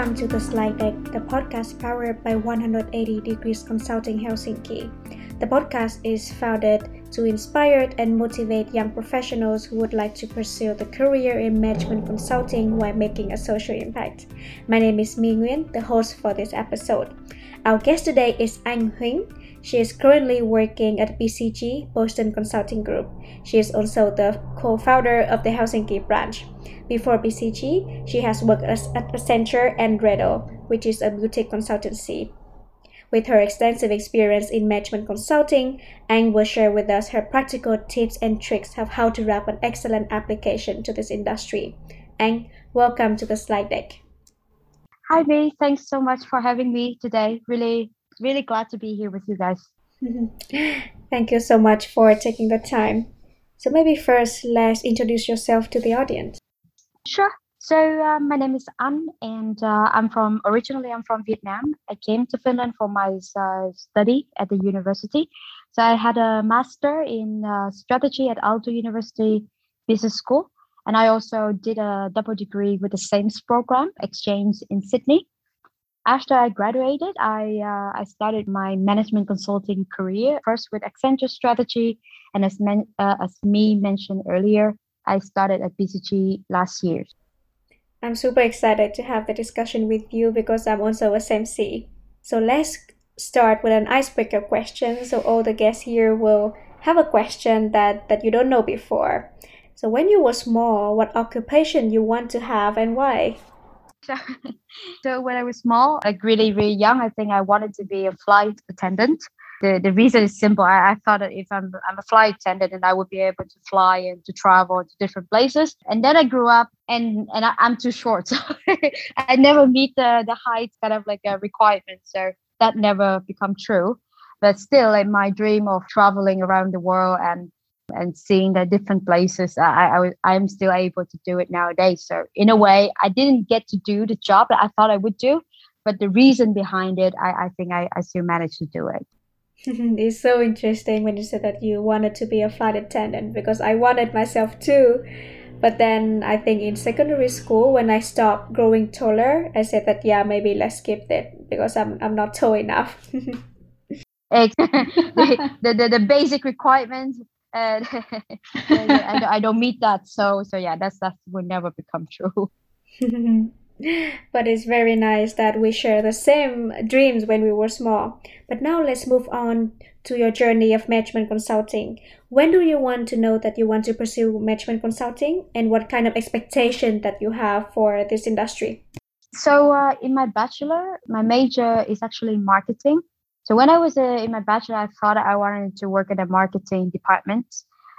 Welcome to the Slide Deck, the podcast powered by 180 Degrees Consulting Helsinki. The podcast is founded to inspire and motivate young professionals who would like to pursue the career in management consulting while making a social impact. My name is Mi Nguyen, the host for this episode. Our guest today is Anh Huỳnh. She is currently working at BCG Boston Consulting Group. She is also the co-founder of the Helsinki branch. Before BCG, she has worked as at Accenture and Reddal, which is a boutique consultancy. With her extensive experience in management consulting, Anh will share with us her practical tips and tricks of how to wrap an excellent application to this industry. Anh, welcome to the slide deck. Hi, May. Thanks so much for having me today. Really really glad to be here with you guys. Thank you so much for taking the time. So maybe first, let's introduce yourself to the audience. Sure. So uh, my name is Anh, and uh, I'm from originally I'm from Vietnam. I came to Finland for my uh, study at the university. So I had a master in uh, strategy at Aalto University Business School, and I also did a double degree with the same program, exchange in Sydney after I graduated, I uh, I started my management consulting career first with Accenture Strategy, and as men, uh, as me mentioned earlier, I started at BCG last year. I'm super excited to have the discussion with you because I'm also a SMC. So let's start with an icebreaker question. So all the guests here will have a question that that you don't know before. So when you were small, what occupation you want to have and why? So, so when I was small, like really, really young, I think I wanted to be a flight attendant. The, the reason is simple. I, I thought that if I'm, I'm a flight attendant and I would be able to fly and to travel to different places. And then I grew up and, and I, am too short. So I never meet the, the height kind of like a requirement. So that never become true. But still, like my dream of traveling around the world and and seeing the different places I, I i'm still able to do it nowadays. So in a way i didn't get to do the job that i thought i would do but the reason behind it i, I think I, I still managed to do it. It's so interesting when you said that you wanted to be a flight attendant because i wanted myself too. But then i think in secondary school when i stopped growing taller i said that yeah maybe let's skip that because i'm, I'm not tall enough. The, the, the, the basic requirements and I, I don't meet that so so yeah that's that will never become true. But it's very nice that we share the same dreams when we were small. But now let's move on to your journey of management consulting. When do you want to know that you want to pursue management consulting and what kind of expectation that you have for this industry? So uh, in my bachelor my major is actually marketing so when I was uh, in my bachelor, I thought I wanted to work in a marketing department.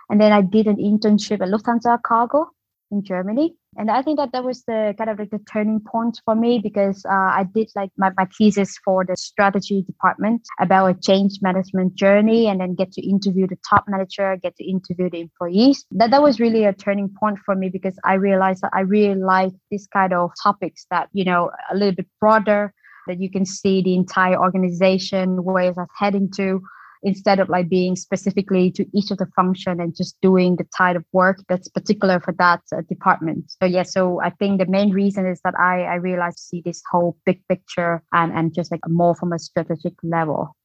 And then I did an internship at Lufthansa Cargo in Germany. And I think that that was the kind of like the turning point for me because uh, I did like my, my thesis for the strategy department about a change management journey and then get to interview the top manager, get to interview the employees. That, that was really a turning point for me because I realized that I really like this kind of topics that, you know, a little bit broader, that you can see the entire organization where it's heading to instead of like being specifically to each of the function and just doing the type of work that's particular for that uh, department. So yeah so i think the main reason is that i i realized see this whole big picture and and just like more from a strategic level.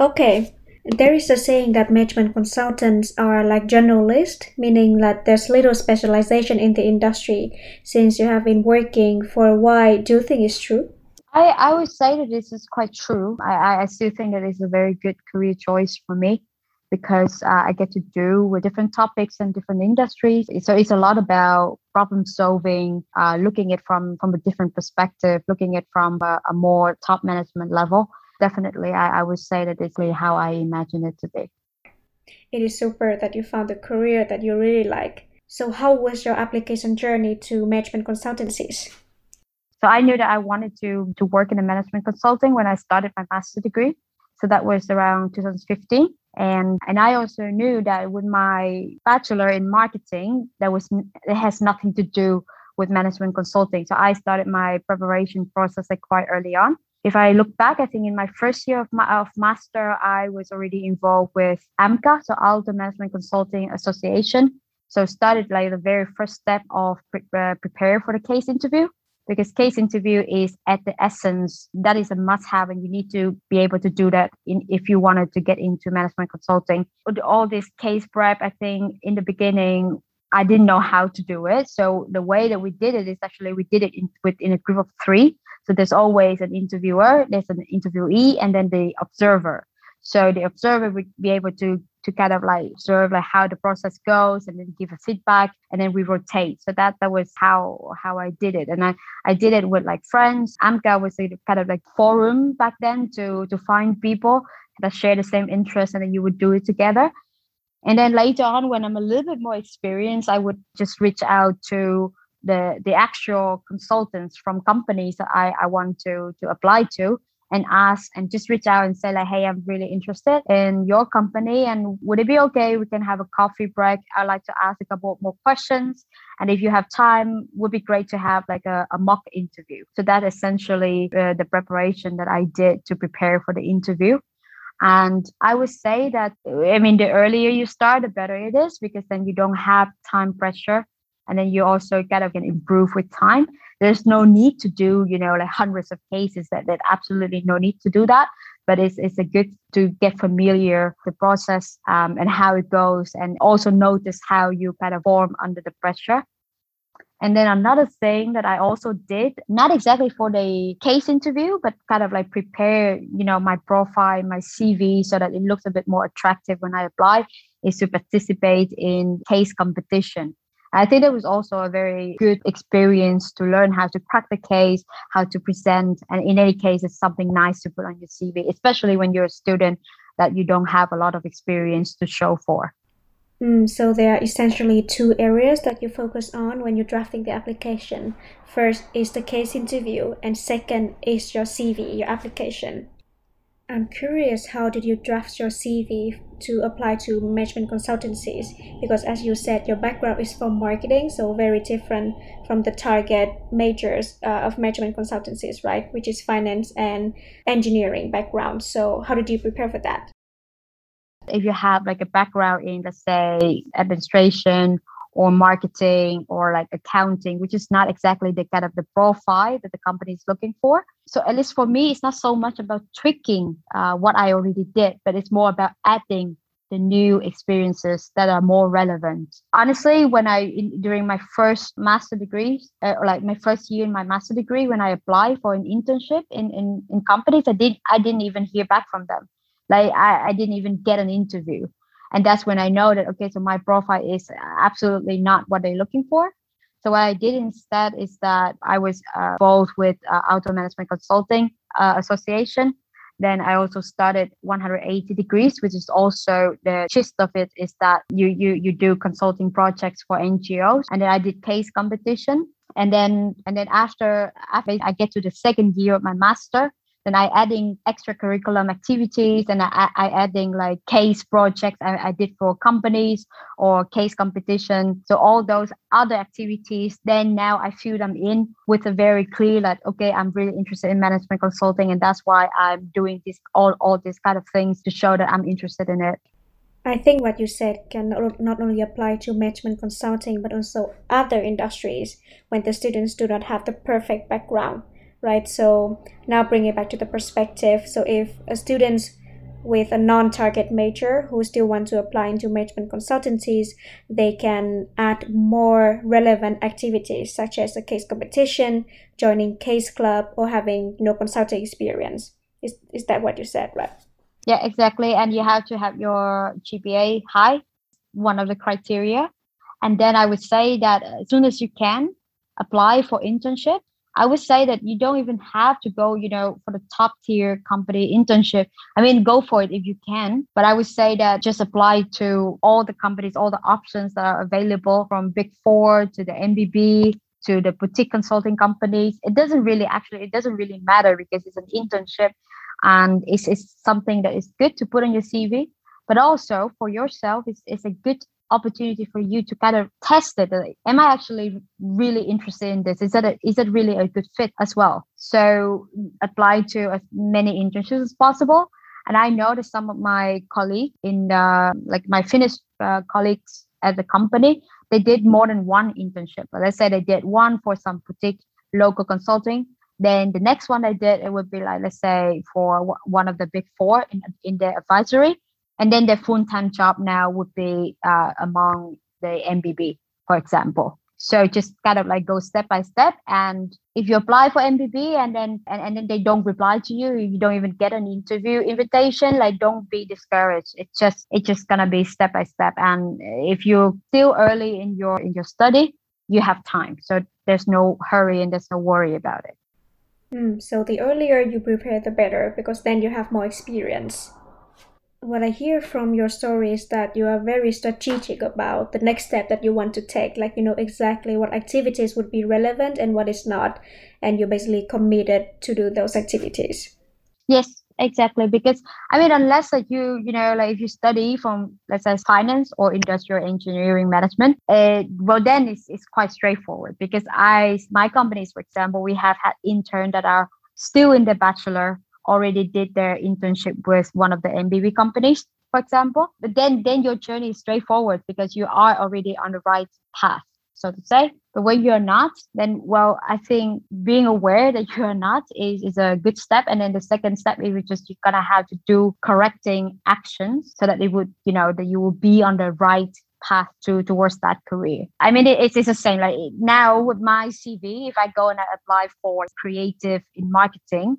Okay there is a saying that management consultants are like generalists, meaning that there's little specialization in the industry. Since you have been working for a while, do you think it's true? I, I would say that this is quite true. I, I still think that it's a very good career choice for me because uh, I get to do with different topics and different industries. So it's a lot about problem solving, uh, looking at from from a different perspective, looking at from a, a more top management level definitely I, I would say that it's really how I imagine it to be. It is super that you found a career that you really like. So how was your application journey to management consultancies? So I knew that I wanted to to work in the management consulting when I started my master's degree. So that was around 2015. And and I also knew that with my bachelor in marketing, that was it has nothing to do with management consulting. So I started my preparation process like quite early on if I look back, I think in my first year of, my, of master, I was already involved with AMCA, so Aalto Management Consulting Association. So started like the very first step of pre- uh, prepare for the case interview. because case interview is at the essence that is a must have and you need to be able to do that in, if you wanted to get into management consulting all this case prep i think in the beginning i didn't know how to do it so the way that we did it is actually we did it in, within a group of three so there's always an interviewer there's an interviewee and then the observer so the observer would be able to to kind of like observe like how the process goes and then give a feedback and then we rotate. So that that was how how I did it. And I, I did it with like friends. AMCA was a kind of like forum back then to to find people that share the same interest and then you would do it together. And then later on, when I'm a little bit more experienced, I would just reach out to the the actual consultants from companies that I, I want to to apply to and ask and just reach out and say like hey i'm really interested in your company and would it be okay? We can have a coffee break. I'd like to ask a couple more questions. And if you have time would be great to have like a, a mock interview. So that essentially uh, the preparation that i did to prepare for the interview. And I would say that, I mean, the earlier you start, the better it is because then you don't have time pressure. And then you also kind of can improve with time. There's no need to do you know like hundreds of cases that that absolutely no need to do that. But it's it's a good to get familiar the process um, and how it goes and also notice how you kind of form under the pressure. And then another thing that I also did, not exactly for the case interview, but kind of like prepare, you know, my profile, my CV so that it looks a bit more attractive when I apply, is to participate in case competition. I think it was also a very good experience to learn how to crack the case, how to present. And in any case, it's something nice to put on your CV, especially when you're a student that you don't have a lot of experience to show for. Mm, so there are essentially two areas that you focus on when you're drafting the application. First is the case interview, and second is your CV, your application. I'm curious how did you draft your CV to apply to management consultancies? Because as you said, your background is from marketing, so very different from the target majors uh, of management consultancies, right? Which is finance and engineering background. So how did you prepare for that? If you have like a background in, let's say, administration or marketing or like accounting, which is not exactly the kind of the profile that the company is looking for. So at least for me, it's not so much about tweaking uh, what I already did, but it's more about adding the new experiences that are more relevant. Honestly, when I in, during my first master degree, uh, or like my first year in my master degree, when I applied for an internship in in, in companies, I did I didn't even hear back from them. Like I, I didn't even get an interview and that's when i know that okay so my profile is absolutely not what they're looking for. So what i did instead is that i was uh, with uh, Aalto management consulting uh, association. Then i also started 180 degrees which is also the gist of it is that you you you do consulting projects for ngos and then i did case competition. And then and then after after i get to the second year of my master then I adding extracurriculum activities and I, I adding like case projects I, I did for companies or case competition. So all those other activities, then now I fill them in with a very clear like, okay, I'm really interested in management consulting and that's why I'm doing this all all these kind of things to show that I'm interested in it. I think what you said can not only apply to management consulting but also other industries when the students do not have the perfect background right? So now bring it back to the perspective. So if a student with a non-target major who still want to apply into management consultancies, they can add more relevant activities such as a case competition, joining case club, or having you know consulting experience. Is is that what you said, right? Yeah, exactly. And you have to have your GPA high, one of the criteria. And then I would say that uh, as soon as you can apply for internship I would say that you don't even have to go, you know, for the top tier company internship. I mean, go for it if you can. But I would say that just apply to all the companies, all the options that are available from Big Four to the MBB to the boutique consulting companies. It doesn't really actually, it doesn't really matter because it's an internship and it's, it's something that is good to put on your CV. But also for yourself, it's, it's a good opportunity for you to kind of test it. Am I actually really interested in this? Is that a, is that really a good fit as well? So apply to as many internships as possible. And I know that some of my colleagues in the, like my Finnish uh, colleagues at the company, they did more than one internship. Let's say they did one for some boutique local consulting. Then the next one I did, it would be like, let's say, for one of the big four in, in the advisory. And then the full time job now would be uh, among the MBB, for example. So just kind of like go step by step. And if you apply for MBB and then and, and then they don't reply to you, you don't even get an interview invitation, like don't be discouraged. It's just it's just gonna be step by step. And if you're still early in your in your study, you have time. So there's no hurry and there's no worry about it. Mm, so the earlier you prepare, the better, because then you have more experience. What I hear from your story is that you are very strategic about the next step that you want to take. Like you know exactly what activities would be relevant and what is not, and you're basically committed to do those activities. Yes, exactly because i mean unless like you you know like if you study from let's say finance or industrial engineering management uh, well then it's, it's quite straightforward because i my companies for example we have had interns that are still in the bachelor already did their internship with one of the mbb companies for example but then then your journey is straightforward because you are already on the right path so to say. But when you're not, then well, I think being aware that you are not is, is a good step. And then the second step is just you're gonna have to do correcting actions so that it would, you know, that you will be on the right path to towards that career. I mean, it, it's, it's the same. Like now with my CV, if I go and I apply for creative in marketing,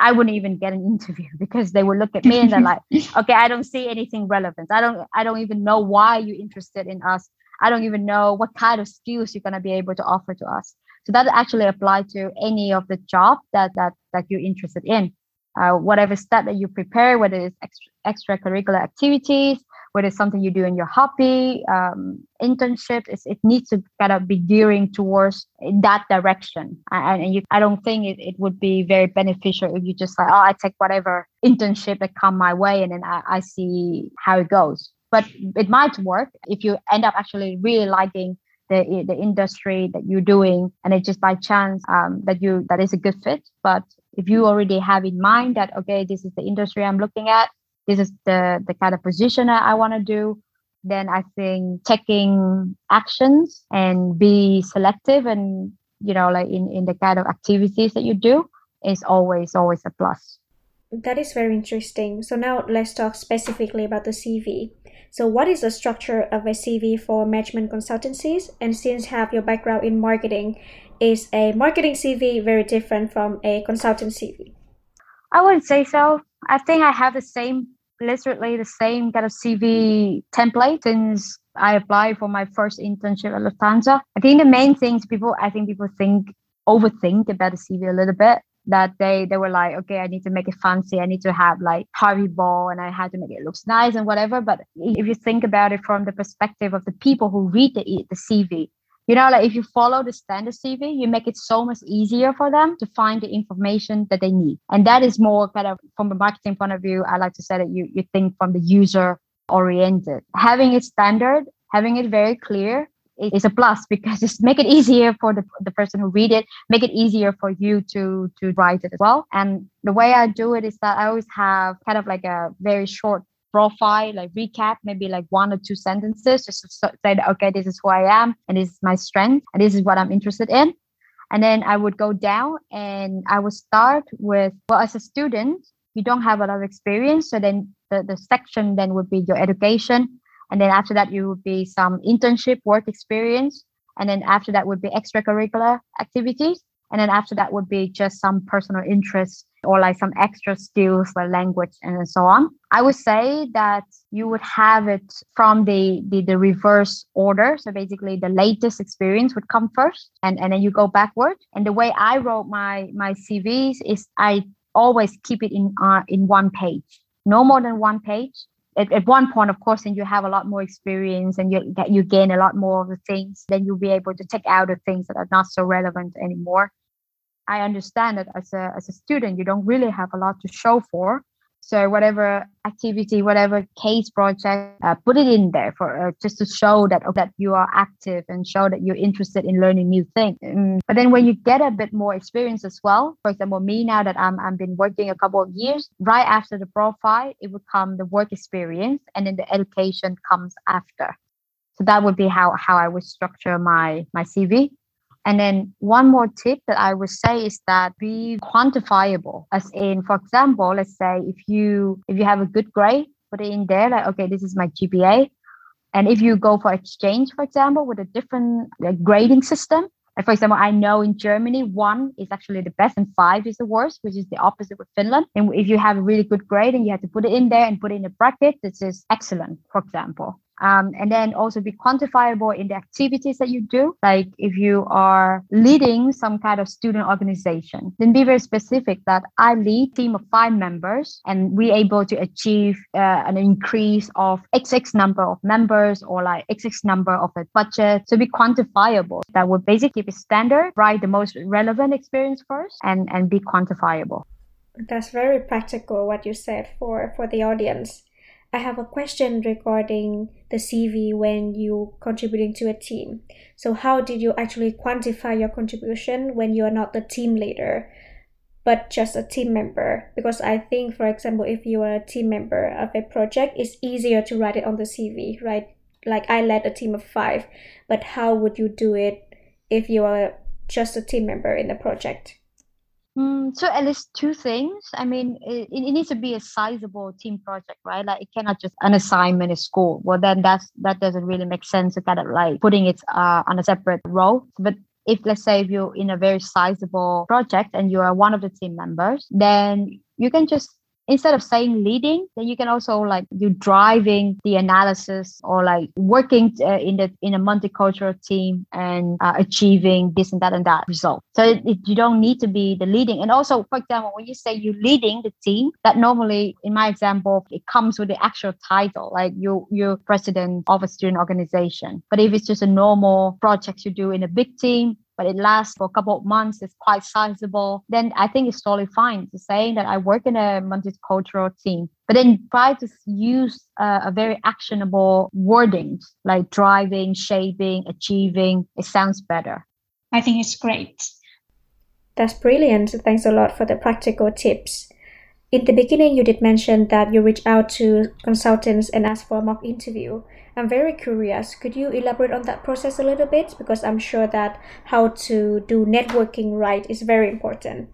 I wouldn't even get an interview because they would look at me and they're like, okay, I don't see anything relevant. I don't I don't even know why you're interested in us. I don't even know what kind of skills you're to be able to offer to us. So that actually apply to any of the job that that that you're interested in. Uh, whatever step that you prepare, whether it's extra, extracurricular activities, whether it's something you do in your hobby, um, internship, it needs to kind of be gearing towards that direction. And, and you, I don't think it, it would be very beneficial if you just like, oh, I take whatever internship that come my way and then I, I see how it goes but it might work if you end up actually really liking the, the industry that you're doing and it's just by chance um, that you that is a good fit but if you already have in mind that okay this is the industry i'm looking at this is the the kind of position i, I want to do then i think taking actions and be selective and you know like in in the kind of activities that you do is always always a plus that is very interesting so now let's talk specifically about the cv so, what is the structure of a CV for management consultancies? And since you have your background in marketing, is a marketing CV very different from a consultant CV? I wouldn't say so. I think I have the same, literally the same kind of CV template since I applied for my first internship at Lufthansa. I think the main things people, I think people think, overthink about the CV a little bit that they they were like okay i need to make it fancy i need to have like harvey ball and i had to make it looks nice and whatever but if you think about it from the perspective of the people who read the, the cv you know like if you follow the standard cv you make it so much easier for them to find the information that they need. And that is more kind of from a marketing point of view i like to say that you you think from the user oriented having it standard having it very clear is a plus because just make it easier for the, the person who read it make it easier for you to to write it as well. And the way i do it is that i always have kind of like a very short profile like recap maybe like one or two sentences just to say that okay this is who i am and this is my strength and this is what i'm interested in and then i would go down and i would start with well as a student you don't have a lot of experience so then the, the section then would be your education and then after that, you would be some internship work experience. And then after that would be extracurricular activities. And then after that would be just some personal interests or like some extra skills like language and so on. I would say that you would have it from the, the, the reverse order. So basically the latest experience would come first and, and then you go backward. And the way I wrote my my CVs is I always keep it in uh, in one page, no more than one page at, at one point, of course, and you have a lot more experience and you you gain a lot more of the things, then you'll be able to take out the things that are not so relevant anymore. I understand that as a as a student, you don't really have a lot to show for. So whatever activity, whatever case project, uh, put it in there for uh, just to show that that you are active and show that you're interested in learning new things. Um, but then when you get a bit more experience as well, for example, me now that I'm I've been working a couple of years, right after the profile, it would come the work experience, and then the education comes after. So that would be how how I would structure my my CV. And then one more tip that I would say is that be quantifiable. As in, for example, let's say if you if you have a good grade, put it in there like, okay, this is my GPA. And if you go for exchange, for example, with a different like, grading system, like for example, I know in Germany, one is actually the best and five is the worst, which is the opposite with Finland. And if you have a really good grade and you have to put it in there and put it in a bracket, this is excellent, for example. Um, and then also be quantifiable in the activities that you do. Like if you are leading some kind of student organization, then be very specific that I lead team of five members and we able to achieve uh, an increase of XX number of members or like XX number of a budget. To be quantifiable, that would basically be standard, write the most relevant experience first and, and be quantifiable. That's very practical what you said for, for the audience. I have a question regarding the CV when you contributing to a team. So how did you actually quantify your contribution when you are not the team leader, but just a team member? Because I think, for example, if you are a team member of a project, it's easier to write it on the CV, right? Like I led a team of five, but how would you do it if you are just a team member in the project? Mm, so at least two things. I mean, it, it needs to be a sizable team project, right? Like it cannot just an assignment at school. Well, then that's that doesn't really make sense to kind of like putting it uh, on a separate role. But if let's say if you're in a very sizable project and you are one of the team members, then you can just instead of saying leading then you can also like do driving the analysis or like working uh, in the in a multicultural team and uh, achieving this and that and that result. So it, it, you don't need to be the leading. And also for example when you say you're leading the team that normally in my example it comes with the actual title like you you're president of a student organization. But if it's just a normal project you do in a big team but it lasts for a couple of months, it's quite sizable, then I think it's totally fine to say that I work in a multicultural team. But then try to use uh, a very actionable wording like driving, shaping, achieving. It sounds better. I think it's great. That's brilliant. Thanks a lot for the practical tips. In the beginning, you did mention that you reach out to consultants and ask for a mock interview. I'm very curious. Could you elaborate on that process a little bit? Because I'm sure that how to do networking right is very important.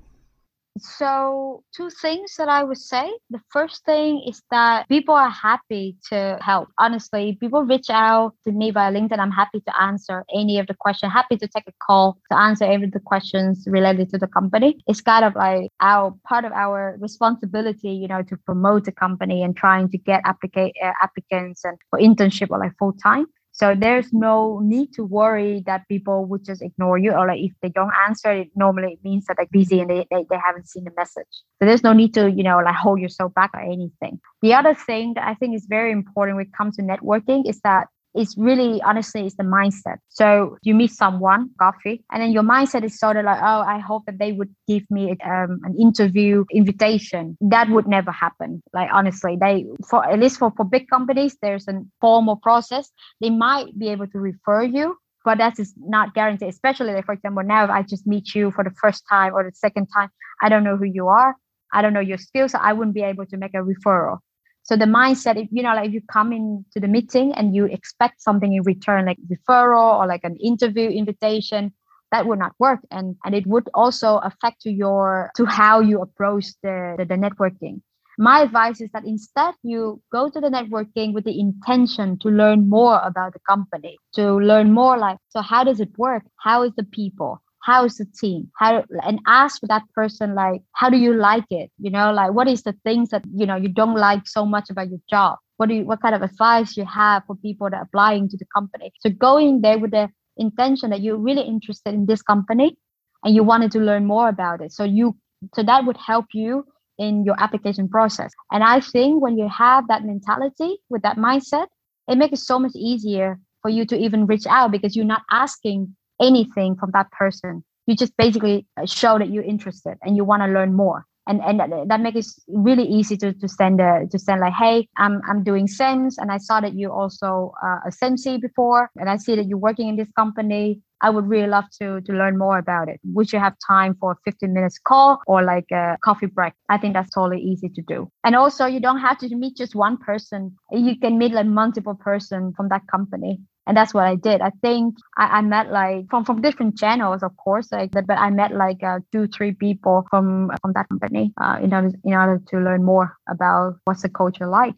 So, two things that I would say. The first thing is that people are happy to help. Honestly, people reach out to me via LinkedIn. I'm happy to answer any of the questions, happy to take a call to answer any of the questions related to the company. It's kind of like our part of our responsibility, you know, to promote the company and trying to get applica- uh, applicants and for internship or like full time. So there's no need to worry that people would just ignore you or like if they don't answer, it normally it means that they're busy and they, they, they haven't seen the message. So there's no need to, you know, like hold yourself back or anything. The other thing that I think is very important when it comes to networking is that it's really honestly it's the mindset. So you meet someone coffee and then your mindset is sort of like oh i hope that they would give me um, an interview invitation. That would never happen. Like honestly they for at least for, for big companies there's a formal process. They might be able to refer you but that is not guaranteed especially like for example now if i just meet you for the first time or the second time i don't know who you are. I don't know your skills so i wouldn't be able to make a referral so the mindset, if you know, like if you come into the meeting and you expect something in return, like referral or like an interview invitation, that would not work. And and it would also affect to your to how you approach the, the, the networking. My advice is that instead you go to the networking with the intention to learn more about the company, to learn more like so how does it work? How is the people? How's the team? How and ask that person like how do you like it? You know like what is the things that you know you don't like so much about your job? What do you what kind of advice you have for people that are applying to the company? So going there with the intention that you're really interested in this company and you wanted to learn more about it. So you so that would help you in your application process. And i think when you have that mentality with that mindset it makes it so much easier for you to even reach out because you're not asking anything from that person. You just basically uh, show that you're interested and you want to learn more. And, and that makes it really easy to, to send a, to send like hey I'm, I'm doing CEMS and I saw that you also uh, a SEMC before and I see that you're working in this company I would really love to to learn more about it. Would you have time for a 15 minutes call or like a coffee break? I think that's totally easy to do. And also you don't have to meet just one person. You can meet like multiple person from that company. And that's what I did. I think I, I met like from, from different channels, of course, like but I met like uh, two, three people from from that company uh, in order in order to learn more about what's the culture like.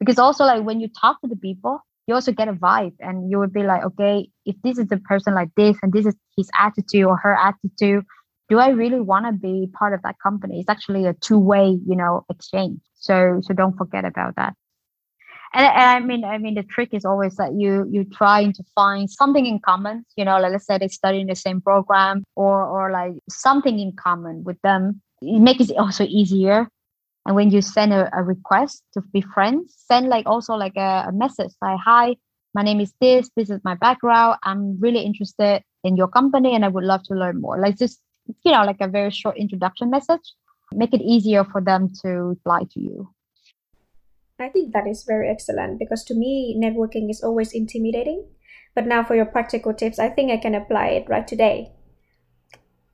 Because also like when you talk to the people, you also get a vibe and you would be like okay if this is a person like this and this is his attitude or her attitude do i really want to be part of that company? It's actually a two-way you know exchange. So so don't forget about that. And, and i mean i mean the trick is always that you you trying to find something in common you know like let's say they study in the same program or or like something in common with them. It makes it also easier and when you send a, a request to be friends send like also like a, a message like hi my name is this this is my background i'm really interested in your company and i would love to learn more. Like just you know like a very short introduction message make it easier for them to reply to you. I think that is very excellent because to me networking is always intimidating. But now for your practical tips i think i can apply it right today.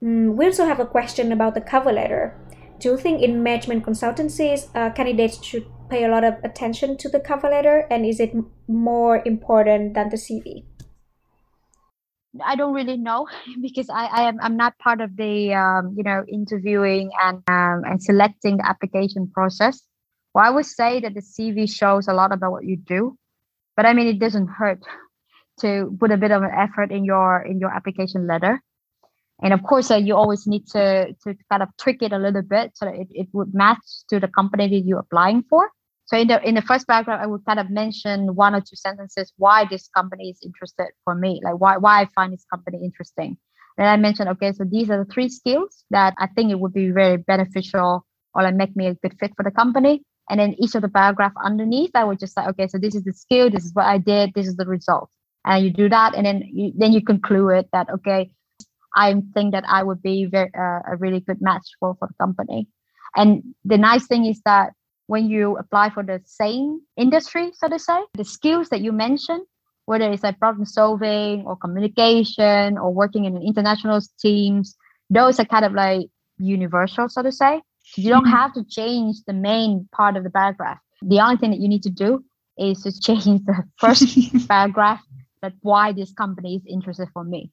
Mm, we also have a question about the cover letter do you think in management consultancies, uh, candidates should pay a lot of attention to the cover letter, and is it more important than the CV? I don't really know because I, I am I'm not part of the um, you know interviewing and um, and selecting the application process. Well, I would say that the CV shows a lot about what you do, but I mean it doesn't hurt to put a bit of an effort in your in your application letter and of course uh, you always need to to kind of trick it a little bit so that it, it would match to the company that you're applying for. So in the in the first paragraph i would kind of mention one or two sentences why this company is interested for me like why why i find this company interesting. Then i mentioned okay so these are the three skills that i think it would be very beneficial or like make me a good fit for the company. And then each of the paragraph underneath i would just say okay so this is the skill this is what i did this is the result. And you do that and then you then you conclude it that okay I think that I would be very, uh, a really good match for, for the company. And the nice thing is that when you apply for the same industry, so to say, the skills that you mentioned, whether it's like problem solving or communication or working in international teams, those are kind of like universal, so to say. You don't have to change the main part of the paragraph. The only thing that you need to do is to change the first paragraph that why this company is interested for me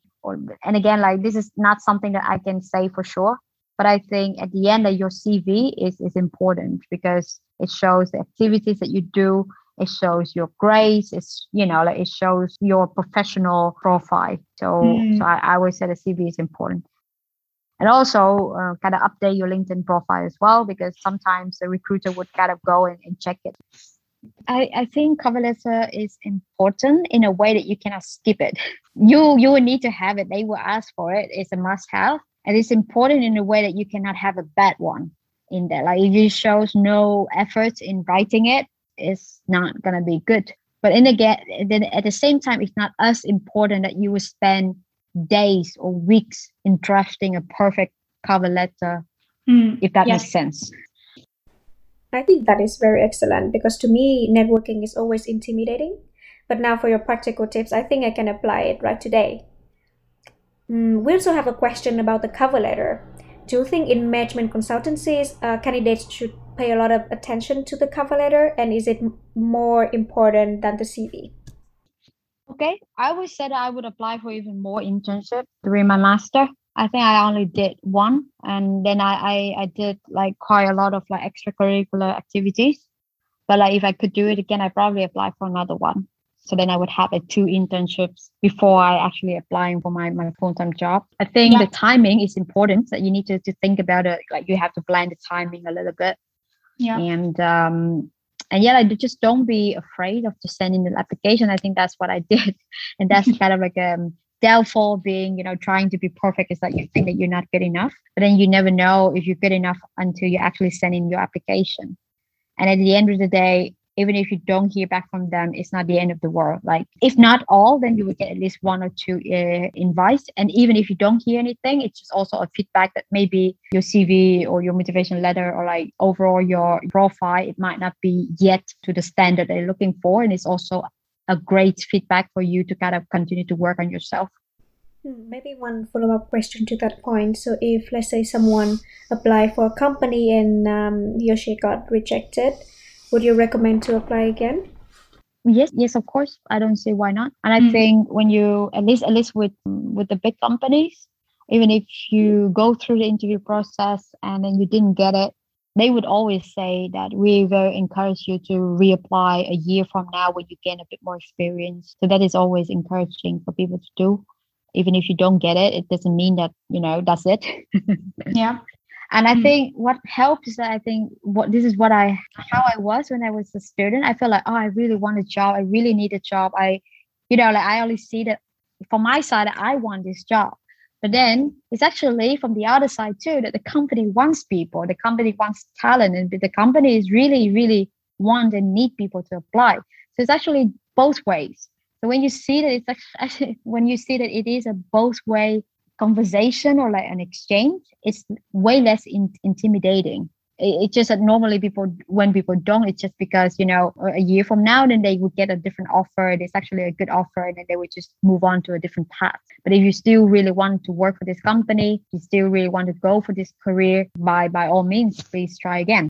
and again like this is not something that i can say for sure but i think at the end that your cv is is important because it shows the activities that you do it shows your grades it's you know like it shows your professional profile. So mm. so I, I always say the cv is important. And also uh, kind of update your linkedin profile as well because sometimes the recruiter would kind of go and, and check it I, I think cover letter is important in a way that you cannot skip it. You you will need to have it. They will ask for it. It's a must have. And it's important in a way that you cannot have a bad one in there. Like if you shows no effort in writing it, it's not gonna be good. But in again then at the same time, it's not as important that you will spend days or weeks in drafting a perfect cover letter, mm, if that yes. makes sense. I think that is very excellent because to me, networking is always intimidating. But now for your practical tips, I think I can apply it right today. Mm, we also have a question about the cover letter. Do you think in management consultancies, uh, candidates should pay a lot of attention to the cover letter and is it more important than the CV? Okay, I always said I would apply for even more internship during my master I think I only did one, and then I, I I did like quite a lot of like extracurricular activities. But like if I could do it again, I probably apply for another one. So then I would have like two internships before I actually applying for my, my full-time job. I think yeah. the timing is important. That you need to, to think about it. Like you have to plan the timing a little bit. Yeah. And um and yeah, like just don't be afraid of just sending the application. I think that's what I did. And that's kind of like um downfall being, you know, trying to be perfect is that you think that you're not good enough, but then you never know if you're good enough until you actually send in your application. And at the end of the day, even if you don't hear back from them, it's not the end of the world. Like, if not all, then you will get at least one or two uh, invites. And even if you don't hear anything, it's just also a feedback that maybe your CV or your motivation letter or like overall your profile, it might not be yet to the standard they're looking for. And it's also a great feedback for you to kind of continue to work on yourself. Hmm, maybe one follow-up question to that point. So, if let's say someone apply for a company and um, he or she got rejected, would you recommend to apply again? Yes, yes, of course. I don't see why not. And I mm. think when you at least at least with with the big companies, even if you go through the interview process and then you didn't get it, they would always say that we very encourage you to reapply a year from now when you gain a bit more experience. So that is always encouraging for people to do. Even if you don't get it, it doesn't mean that, you know, that's it. yeah. And I mm. think what helps is that I think what this is what I how I was when I was a student. I feel like, oh, I really want a job. I really need a job. I, you know, like I only see that from my side, I want this job. But then it's actually from the other side too that the company wants people, the company wants talent, and the company is really, really want and need people to apply. So it's actually both ways. So when you see that it's actually when you see that it is a both way conversation or like an exchange, it's way less in, intimidating it's just that normally people when people don't it's just because you know a year from now then they would get a different offer. It's actually a good offer and then they would just move on to a different path. But if you still really want to work for this company you still really want to go for this career by by all means please try again.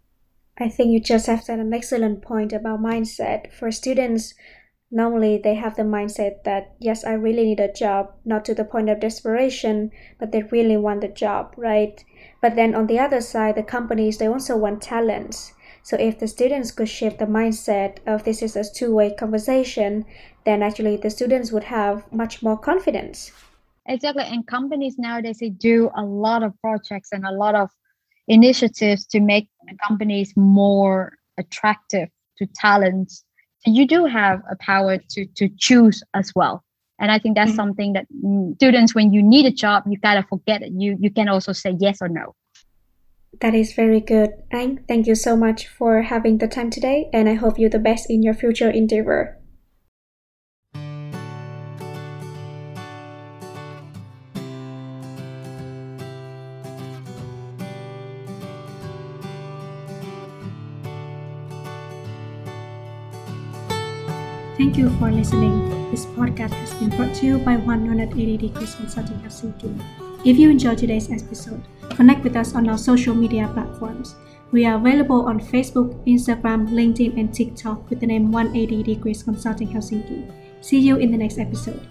I think you just have said an excellent point about mindset. For students normally they have the mindset that yes i really need a job not to the point of desperation but they really want the job right but then on the other side, the companies, they also want talents. So if the students could shift the mindset of this is a two-way conversation, then actually the students would have much more confidence. Exactly. And companies nowadays, they do a lot of projects and a lot of initiatives to make companies more attractive to talents. You do have a power to, to choose as well. And i think that's mm-hmm. something that students when you need a job you gotta forget it you you can also say yes or no. That is very good. Anh, thank you so much for having the time today and i hope you the best in your future endeavor Thank you for listening. This podcast has been brought to you by 180 Degrees Consulting Helsinki. If you enjoyed today's episode, connect with us on our social media platforms. We are available on Facebook, Instagram, LinkedIn, and TikTok with the name 180 Degrees Consulting Helsinki. See you in the next episode.